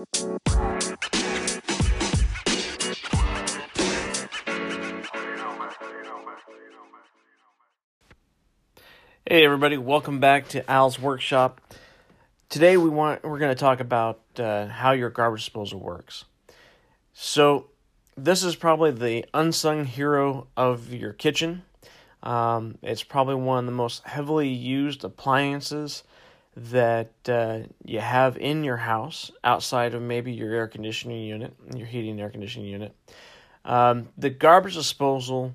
Hey everybody, welcome back to Al's Workshop. Today we want we're going to talk about uh, how your garbage disposal works. So this is probably the unsung hero of your kitchen. Um, it's probably one of the most heavily used appliances that uh, you have in your house outside of maybe your air conditioning unit, your heating and air conditioning unit. Um, the garbage disposal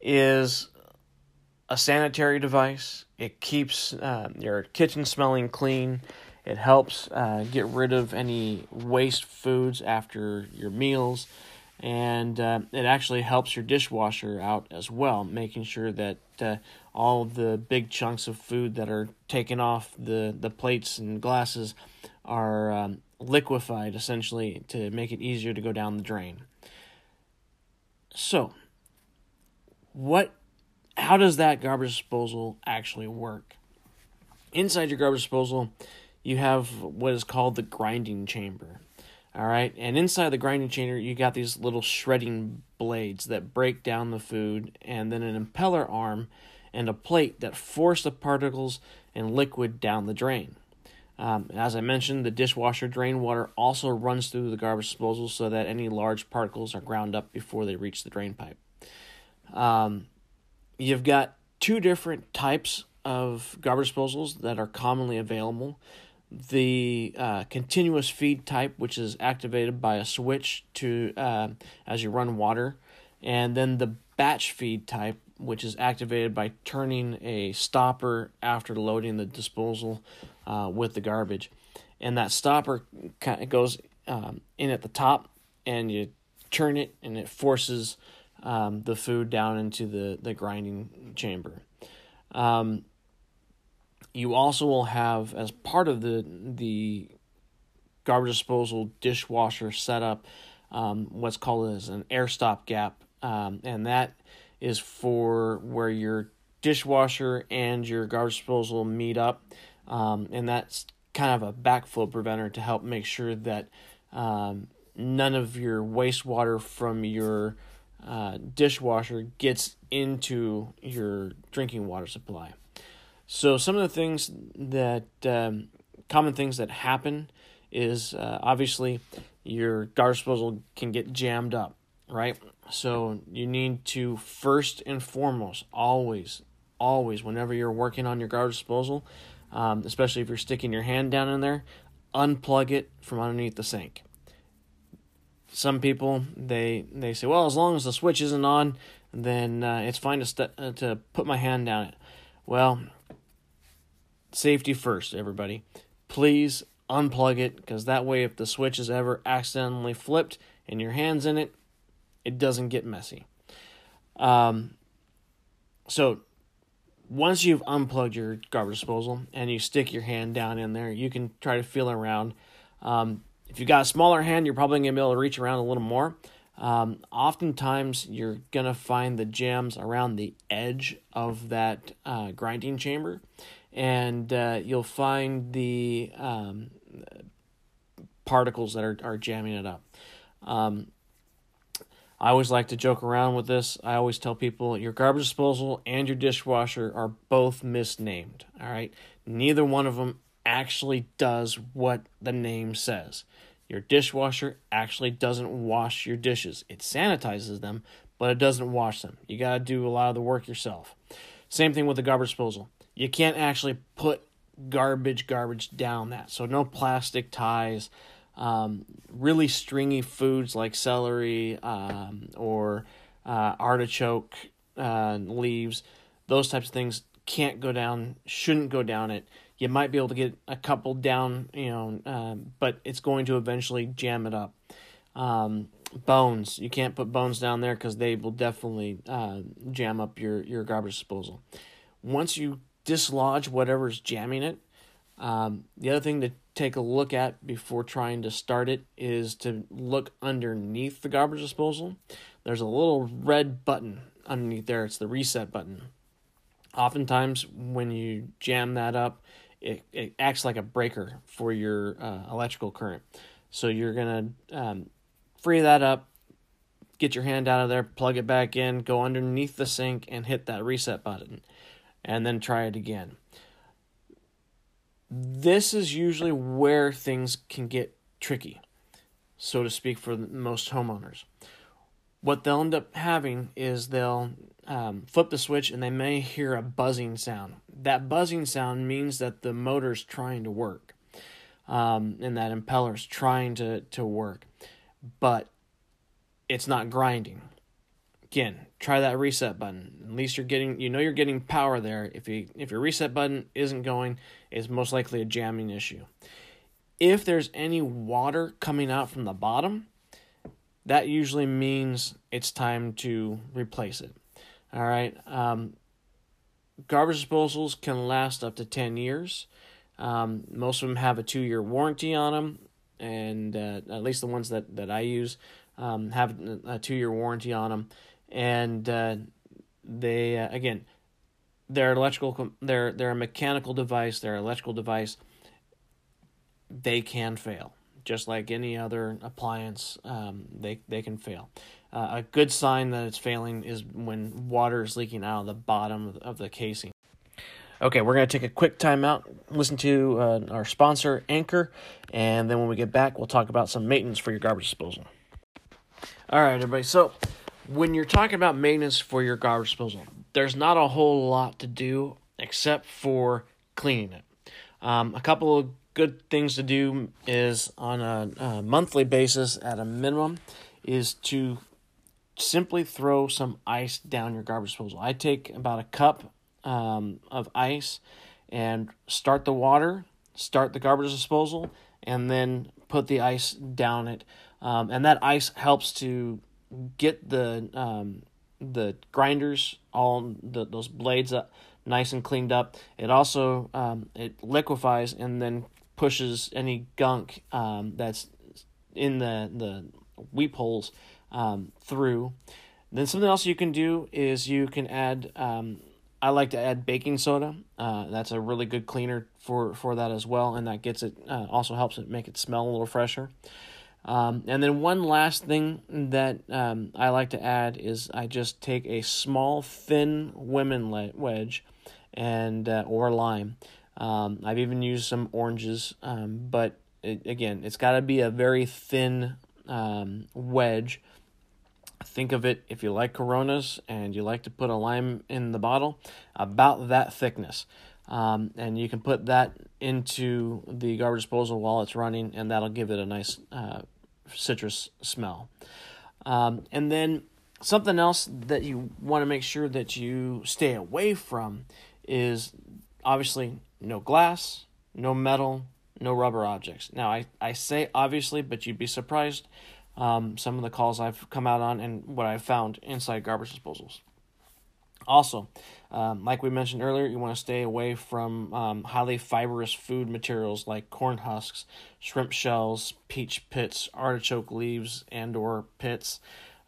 is a sanitary device. It keeps uh, your kitchen smelling clean. It helps uh, get rid of any waste foods after your meals. And uh, it actually helps your dishwasher out as well, making sure that uh, all the big chunks of food that are taken off the, the plates and glasses are um, liquefied essentially to make it easier to go down the drain. So, what how does that garbage disposal actually work? Inside your garbage disposal, you have what is called the grinding chamber. All right, and inside the grinding chamber, you got these little shredding blades that break down the food, and then an impeller arm and a plate that force the particles and liquid down the drain. Um, as I mentioned, the dishwasher drain water also runs through the garbage disposal so that any large particles are ground up before they reach the drain pipe. Um, you've got two different types of garbage disposals that are commonly available. The uh, continuous feed type, which is activated by a switch to uh, as you run water, and then the batch feed type, which is activated by turning a stopper after loading the disposal uh, with the garbage. And that stopper kind of goes um, in at the top, and you turn it, and it forces um, the food down into the, the grinding chamber. Um, you also will have, as part of the the garbage disposal dishwasher setup, um, what's called as an air stop gap, um, and that is for where your dishwasher and your garbage disposal meet up, um, and that's kind of a backflow preventer to help make sure that um, none of your wastewater from your uh, dishwasher gets into your drinking water supply. So some of the things that um, common things that happen is uh, obviously your garbage disposal can get jammed up, right? So you need to first and foremost always, always, whenever you're working on your garbage disposal, um, especially if you're sticking your hand down in there, unplug it from underneath the sink some people they they say, well, as long as the switch isn't on, then uh, it's fine to st- uh, to put my hand down it. Well, safety first, everybody. Please unplug it because that way, if the switch is ever accidentally flipped and your hand's in it, it doesn't get messy. Um, so once you've unplugged your garbage disposal and you stick your hand down in there, you can try to feel around. Um, if you've got a smaller hand, you're probably going to be able to reach around a little more. Um, oftentimes, you're going to find the jams around the edge of that uh, grinding chamber, and uh, you'll find the um, particles that are, are jamming it up. Um, I always like to joke around with this. I always tell people your garbage disposal and your dishwasher are both misnamed. All right. Neither one of them actually does what the name says. Your dishwasher actually doesn't wash your dishes. It sanitizes them, but it doesn't wash them. You got to do a lot of the work yourself. Same thing with the garbage disposal. You can't actually put garbage garbage down that. So no plastic ties, um, really stringy foods like celery um, or uh, artichoke uh, leaves. Those types of things can't go down, shouldn't go down it you might be able to get a couple down, you know, um, but it's going to eventually jam it up. Um, bones, you can't put bones down there because they will definitely uh, jam up your, your garbage disposal. Once you dislodge whatever's jamming it, um, the other thing to take a look at before trying to start it is to look underneath the garbage disposal. There's a little red button underneath there, it's the reset button. Oftentimes, when you jam that up, it, it acts like a breaker for your uh, electrical current. So you're gonna um, free that up, get your hand out of there, plug it back in, go underneath the sink, and hit that reset button, and then try it again. This is usually where things can get tricky, so to speak, for most homeowners. What they'll end up having is they'll um, flip the switch and they may hear a buzzing sound. That buzzing sound means that the motor's trying to work um, and that impeller's trying to, to work, but it's not grinding. Again, try that reset button. At least you're getting, you know, you're getting power there. If you if your reset button isn't going, it's most likely a jamming issue. If there's any water coming out from the bottom, that usually means it's time to replace it. All right. Um, garbage disposals can last up to 10 years. Um, most of them have a two year warranty on them, and uh, at least the ones that, that I use um, have a two year warranty on them. And uh, they, uh, again, they're electrical, they're, they're a mechanical device, they're electrical device. They can fail just like any other appliance, um, they they can fail. Uh, a good sign that it's failing is when water is leaking out of the bottom of the, casing. Okay, we're going to take a quick time out, listen to uh, our sponsor, Anchor, and then when we get back, we'll talk about some maintenance for your garbage disposal. All right, everybody. So, when you're talking about maintenance for your garbage disposal, there's not a whole lot to do except for cleaning it. Um, a couple of good things to do is on a, a monthly basis at a minimum is to simply throw some ice down your garbage disposal. I take about a cup um, of ice and start the water, start the garbage disposal, and then put the ice down it. Um, and that ice helps to get the um, the grinders all the, those blades up nice and cleaned up. It also um, it liquefies and then pushes any gunk um, that's in the the weep holes um, through. Then something else you can do is you can add. Um, I like to add baking soda. Uh, that's a really good cleaner for for that as well, and that gets it. Uh, also helps it make it smell a little fresher. Um, and then one last thing that um, I like to add is I just take a small thin women wedge and uh, or lime um, I've even used some oranges, um, but it, again, it's got to be a very thin um, wedge. Think of it if you like Coronas and you like to put a lime in the bottle, about that thickness. Um, and you can put that into the garbage disposal while it's running, and that'll give it a nice uh, citrus smell. Um, and then something else that you want to make sure that you stay away from is obviously no glass, no metal, no rubber objects. Now, I, I say obviously, but you'd be surprised um, some of the calls I've come out on and what I've found inside garbage disposals. Also, um, like we mentioned earlier, you want to stay away from um, highly fibrous food materials like corn husks, shrimp shells, peach pits, artichoke leaves, and or pits.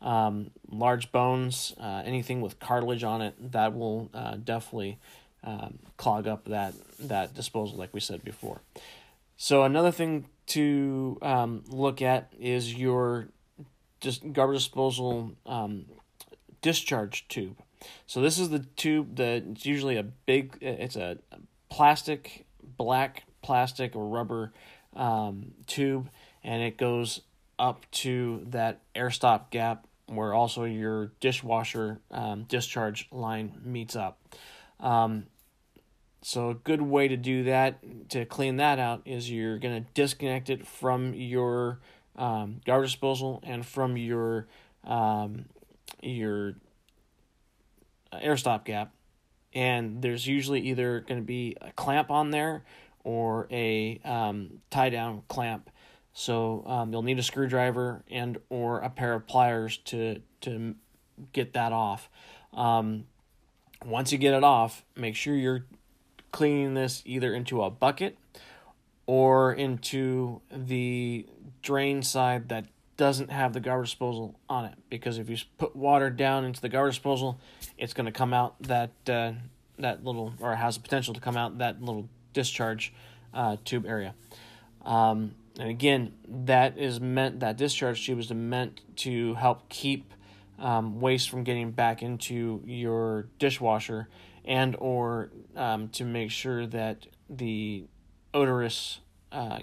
Um, large bones, uh, anything with cartilage on it, that will uh, definitely um, clog up that that disposal, like we said before. So another thing to um, look at is your just garbage disposal um, discharge tube. So this is the tube that it's usually a big. It's a plastic, black plastic or rubber um, tube, and it goes up to that air stop gap where also your dishwasher um, discharge line meets up. Um, so a good way to do that, to clean that out, is you're going to disconnect it from your um, garbage disposal and from your um, your air stop gap. And there's usually either going to be a clamp on there or a um, tie down clamp. So um, you'll need a screwdriver and or a pair of pliers to to get that off. Um, once you get it off, make sure you're cleaning this either into a bucket or into the drain side that doesn't have the garbage disposal on it because if you put water down into the garbage disposal it's going to come out that uh, that little or has the potential to come out that little discharge uh, tube area. Um, and again, that is meant that discharge tube is meant to help keep um, waste from getting back into your dishwasher, and or um, to make sure that the odorous uh,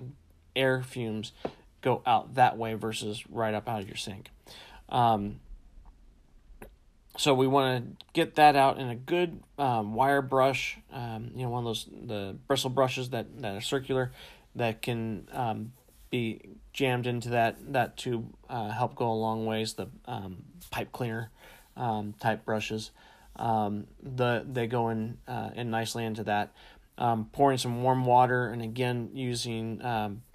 air fumes go out that way versus right up out of your sink. Um, so we want to get that out in a good um, wire brush, um, you know, one of those the bristle brushes that, that are circular that can um, be jammed into that that tube, uh, help go a long ways. The um, pipe cleaner um, type brushes, um, the they go in uh, in nicely into that. Pouring some warm water and again using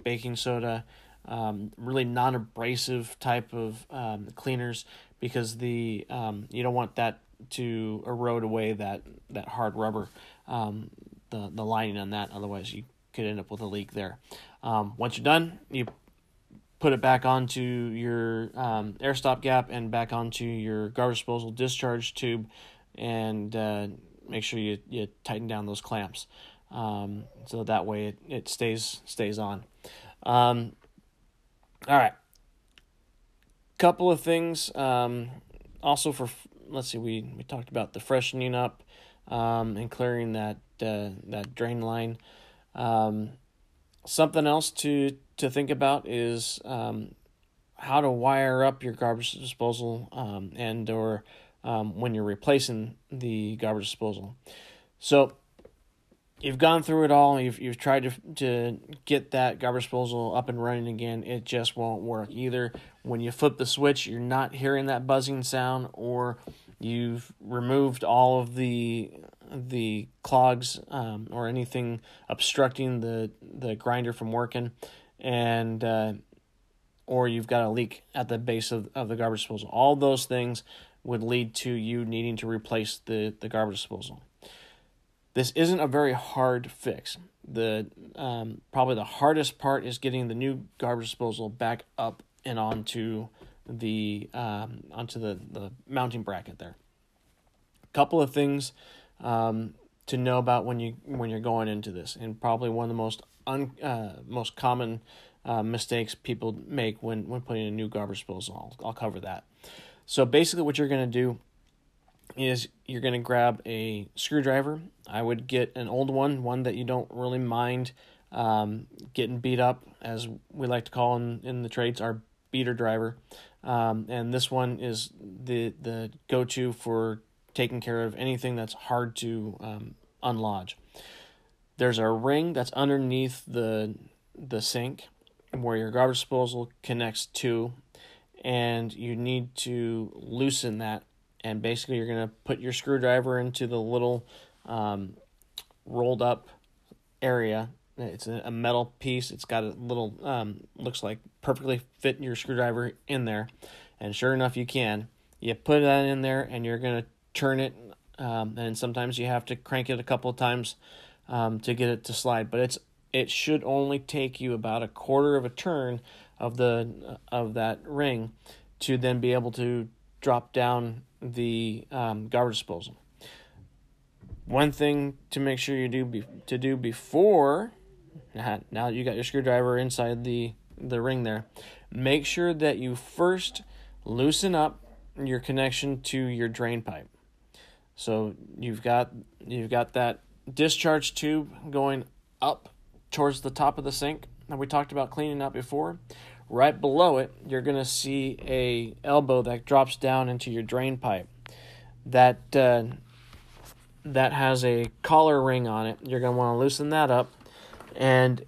baking soda, um, really non-abrasive type of um, cleaners because the um, you don't want that to erode away that that hard rubber, um, the the lining on that. Otherwise, you could end up with a leak there. Um, once you're done, you put it back onto your um, air stop gap and back onto your garbage disposal discharge tube, and uh, make sure you you tighten down those clamps, um, so that way it, it stays stays on. Um, all right, couple of things. Um, also for let's see, we we talked about the freshening up, um, and clearing that uh, that drain line. Um, something else to to think about is um, how to wire up your garbage disposal um, and or um, when you're replacing the garbage disposal. So you've gone through it all. You've you've tried to to get that garbage disposal up and running again. It just won't work either. When you flip the switch, you're not hearing that buzzing sound, or you've removed all of the the clogs um, or anything obstructing the the grinder from working, and uh, or you've got a leak at the base of, of the garbage disposal. All those things would lead to you needing to replace the, the garbage disposal. This isn't a very hard fix. The um, probably the hardest part is getting the new garbage disposal back up and onto the um, onto the, the mounting bracket there. A couple of things um, to know about when you when you're going into this, and probably one of the most un, uh, most common uh, mistakes people make when when putting a new garbage disposal. I'll, I'll cover that. So basically, what you're going to do is you're going to grab a screwdriver. I would get an old one, one that you don't really mind um, getting beat up, as we like to call in, in the trades, our beater driver. Um, and this one is the the go to for taking care of anything that's hard to um, unlodge. There's a ring that's underneath the the sink where your garbage disposal connects to, and you need to loosen that. And basically, you're gonna put your screwdriver into the little um, rolled up area. It's a, metal piece. It's got a little um, looks like perfectly fit your screwdriver in there, and sure enough, you can. You put that in there, and you're gonna turn it, um, and sometimes you have to crank it a couple of times um, to get it to slide. But it's it should only take you about a quarter of a turn of the of that ring to then be able to drop down the um, garbage disposal. One thing to make sure you do be, to do before now you got your screwdriver inside the the ring there. Make sure that you first loosen up your connection to your drain pipe. So you've got you've got that discharge tube going up towards the top of the sink that we talked about cleaning up before. Right below it, you're going to see a elbow that drops down into your drain pipe. That uh, that has a collar ring on it. You're going to want to loosen that up. And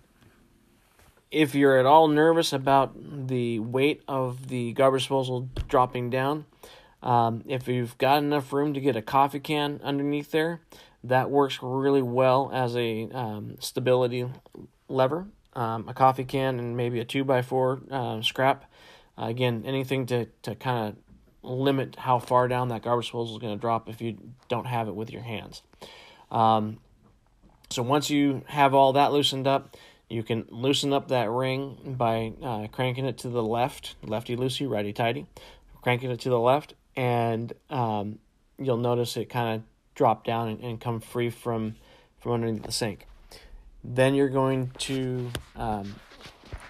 if you're at all nervous about the weight of the garbage disposal dropping down, um, if you've got enough room to get a coffee can underneath there, that works really well as a um, stability lever. Um, a coffee can and maybe a 2 by 4 uh, scrap. Uh, again, anything to, to kind of limit how far down that garbage disposal is going to drop if you don't have it with your hands. Um, so once you have all that loosened up, you can loosen up that ring by uh, cranking it to the left, lefty loosey, righty tighty, cranking it to the left, and um, you'll notice it kind of drop down and, and come free from from underneath the sink. Then you're going to um,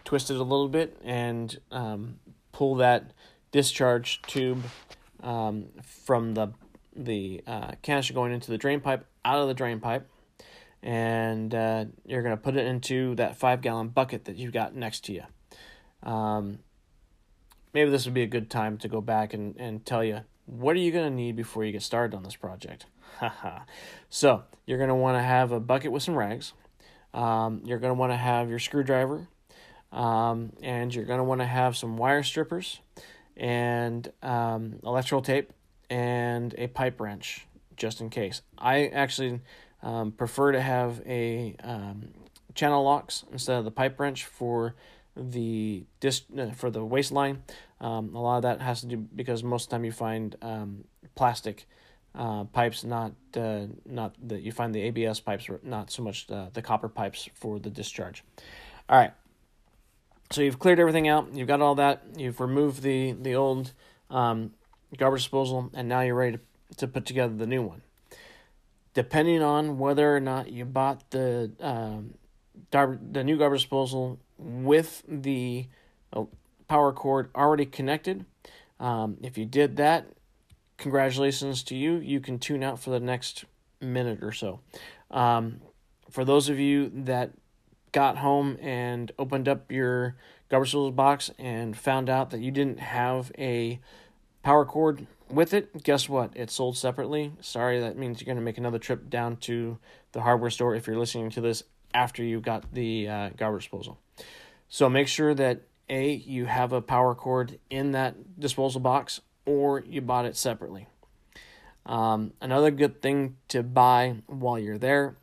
twist it a little bit and um, pull that discharge tube um, from the the uh, canister going into the drain pipe out of the drain pipe, and uh, you're going to put it into that five gallon bucket that you've got next to you. Um, maybe this would be a good time to go back and, and tell you what are you going to need before you get started on this project. so you're going to want to have a bucket with some rags. Um, you're going to want to have your screwdriver, um, and you're going to want to have some wire strippers and um, electrical tape and a pipe wrench just in case. I actually um, prefer to have a um, channel locks instead of the pipe wrench for the disc uh, for the waste line. Um, a lot of that has to do because most of the time you find plastic uh, pipes, not uh, not that you find the ABS pipes, not so much the, the copper pipes for the discharge. All right. So you've cleared everything out. You've got all that. You've removed the the old um, garbage disposal, and now you're ready to, to put together the new one. Depending on whether or not you bought the um, the new garbage disposal with the uh, power cord already connected, um, if you did that, congratulations to you. You can tune out for the next minute or so. Um, for those of you that got home and opened up your garbage disposal box and found out that you didn't have a power cord with it, guess what? It's sold separately. Sorry, that means you're going to make another trip down to the hardware store if you're listening to this after you got the uh, garbage disposal. So make sure that A, you have a power cord in that disposal box or you bought it separately. Um, another good thing to buy while you're there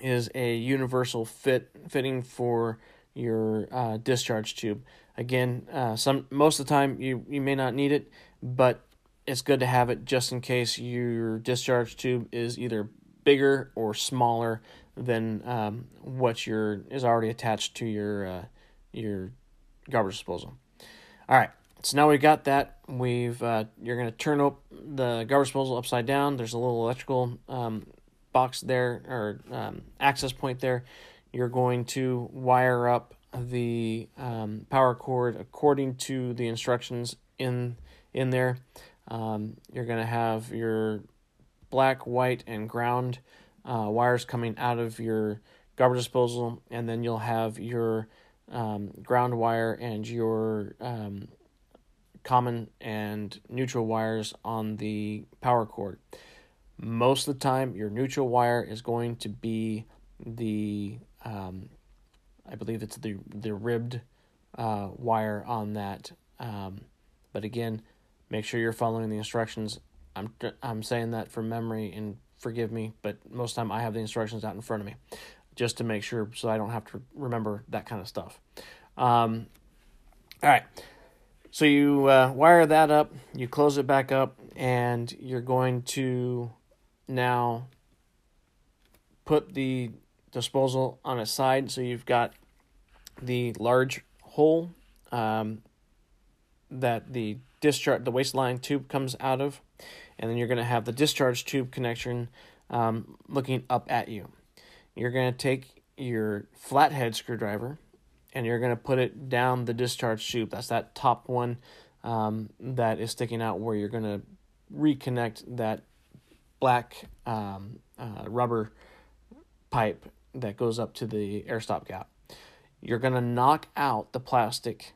is a universal fit fitting for your uh, discharge tube. Again, uh, some most of the time you you may not need it, but it's good to have it just in case your discharge tube is either bigger or smaller than um, what your is already attached to your uh, your garbage disposal. All right, so now we've got that. We've uh, you're gonna turn up the garbage disposal upside down. There's a little electrical um, box there or um, access point there. You're going to wire up the um, power cord according to the instructions in in there. Um, you're going to have your black, white, and ground uh, wires coming out of your garbage disposal, and then you'll have your um, ground wire and your um, common and neutral wires on the power cord. Most of the time, your neutral wire is going to be the, um, I believe it's the the ribbed uh, wire on that. Um, but again, make sure you're following the instructions. I'm I'm saying that from memory and forgive me, but most of the time I have the instructions out in front of me just to make sure so I don't have to remember that kind of stuff. Um, all right. So you uh, wire that up, you close it back up, and you're going to now put the disposal on its side. So you've got the large hole um, that the discharge, the waste line tube comes out of, and then you're going to have the discharge tube connection um, looking up at you. You're going to take your flathead screwdriver and you're going to put it down the discharge tube. That's that top one um, that is sticking out where you're going to reconnect that black um, uh, rubber pipe that goes up to the air stop gap. You're going to knock out the plastic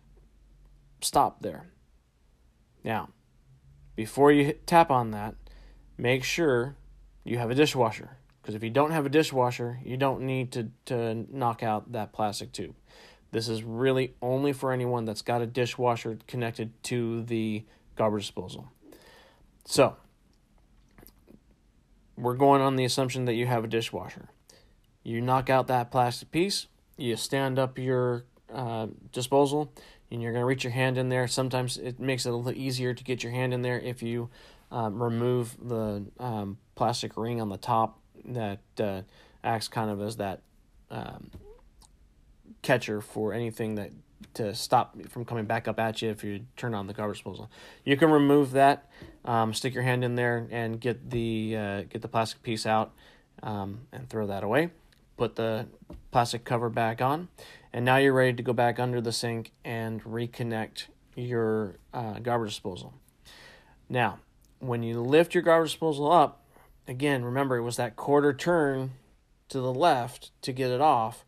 stop there. Now, before you hit, tap on that, make sure you have a dishwasher. Because if you don't have a dishwasher, you don't need to, to knock out that plastic tube. This is really only for anyone that's got a dishwasher connected to the garbage disposal. So, we're going on the assumption that you have a dishwasher. You knock out that plastic piece, you stand up your uh, disposal, and you're going to reach your hand in there. Sometimes it makes it a little easier to get your hand in there if you um, remove the um, plastic ring on the top that uh, acts kind of as that um, catcher for anything that to stop from coming back up at you if you turn on the garbage disposal. You can remove that, um, stick your hand in there and get the uh, get the plastic piece out um, and throw that away. Put the plastic cover back on, and now you're ready to go back under the sink and reconnect your uh, garbage disposal. Now, when you lift your garbage disposal up, again, remember it was that quarter turn to the left to get it off.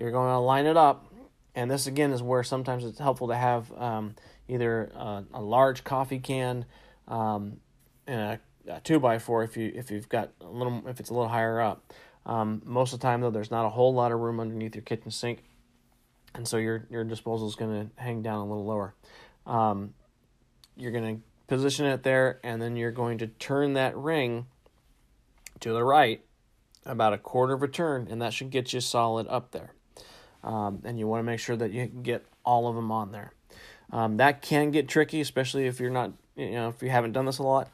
You're going to line it up, and this again is where sometimes it's helpful to have um, either a, a, large coffee can um, and a, a, two by four if you if you've got a little if it's a little higher up. Um, most of the time though, there's not a whole lot of room underneath your kitchen sink, and so your your disposal is going to hang down a little lower. Um, you're going to position it there, and then you're going to turn that ring to the right about a quarter of a turn, and that should get you solid up there. Um, and you want to make sure that you get all of them on there. Um, that can get tricky, especially if you're not, you know, if you haven't done this a lot.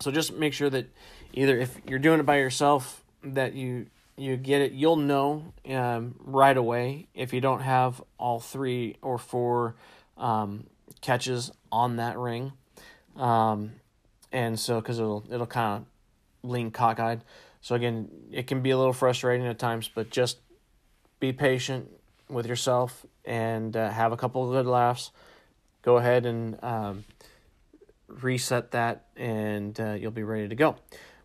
So just make sure that either if you're doing it by yourself, that you you get it. You'll know um, right away if you don't have all three or four um, catches on that ring, um, and so because it'll it'll kind of lean cockeyed. So again, it can be a little frustrating at times, but just be patient with yourself and uh, have a couple of good laughs. Go ahead and um, reset that, and uh, you'll be ready to go.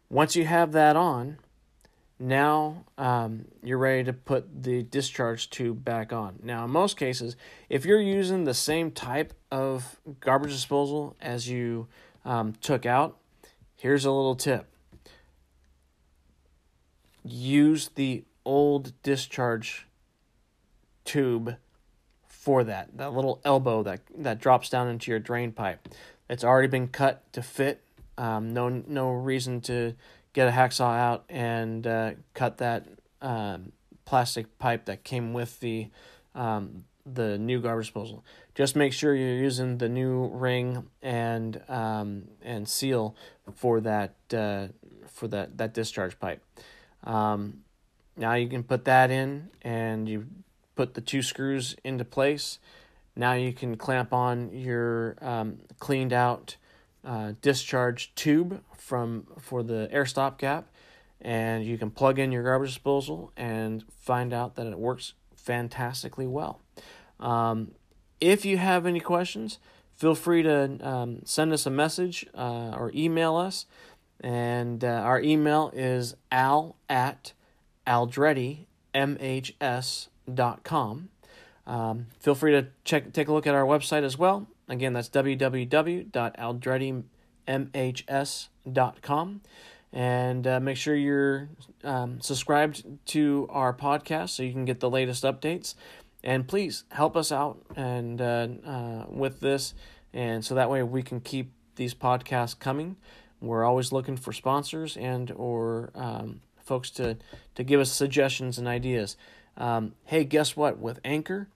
Once you have that on, now um, you're ready to put the discharge tube back on. Now, in most cases, if you're using the same type of garbage disposal as you um, took out, here's a little tip use the old discharge tube for that that little elbow that that drops down into your drain pipe it's already been cut to fit um, no no reason to get a hacksaw out and uh, cut that um, plastic pipe that came with the um, the new garbage disposal. Just make sure you're using the new ring and um, and seal for that uh, for that that discharge pipe. Um, now you can put that in and you put the two screws into place. Now you can clamp on your um, cleaned out uh, discharge tube from for the air stop gap, and you can plug in your garbage disposal and find out that it works fantastically well. Um, if you have any questions, feel free to um, send us a message uh, or email us. And uh, our email is al at aldrettymhs.com. Um, feel free to check take a look at our website as well. Again, that's www.aldrettymhs.com. And uh, make sure you're um, subscribed to our podcast so you can get the latest updates. And please help us out and uh, uh, with this, and so that way we can keep these podcasts coming. We're always looking for sponsors and or um, folks to to give us suggestions and ideas. Um, hey, guess what? With Anchor,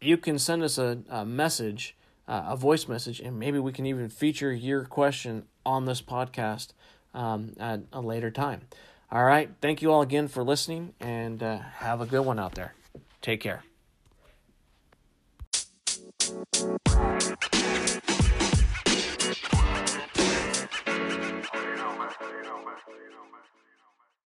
you can send us a, a message, uh, a voice message, and maybe we can even feature your question on this podcast um, at a later time. All right. Thank you all again for listening, and uh, have a good one out there. Take care.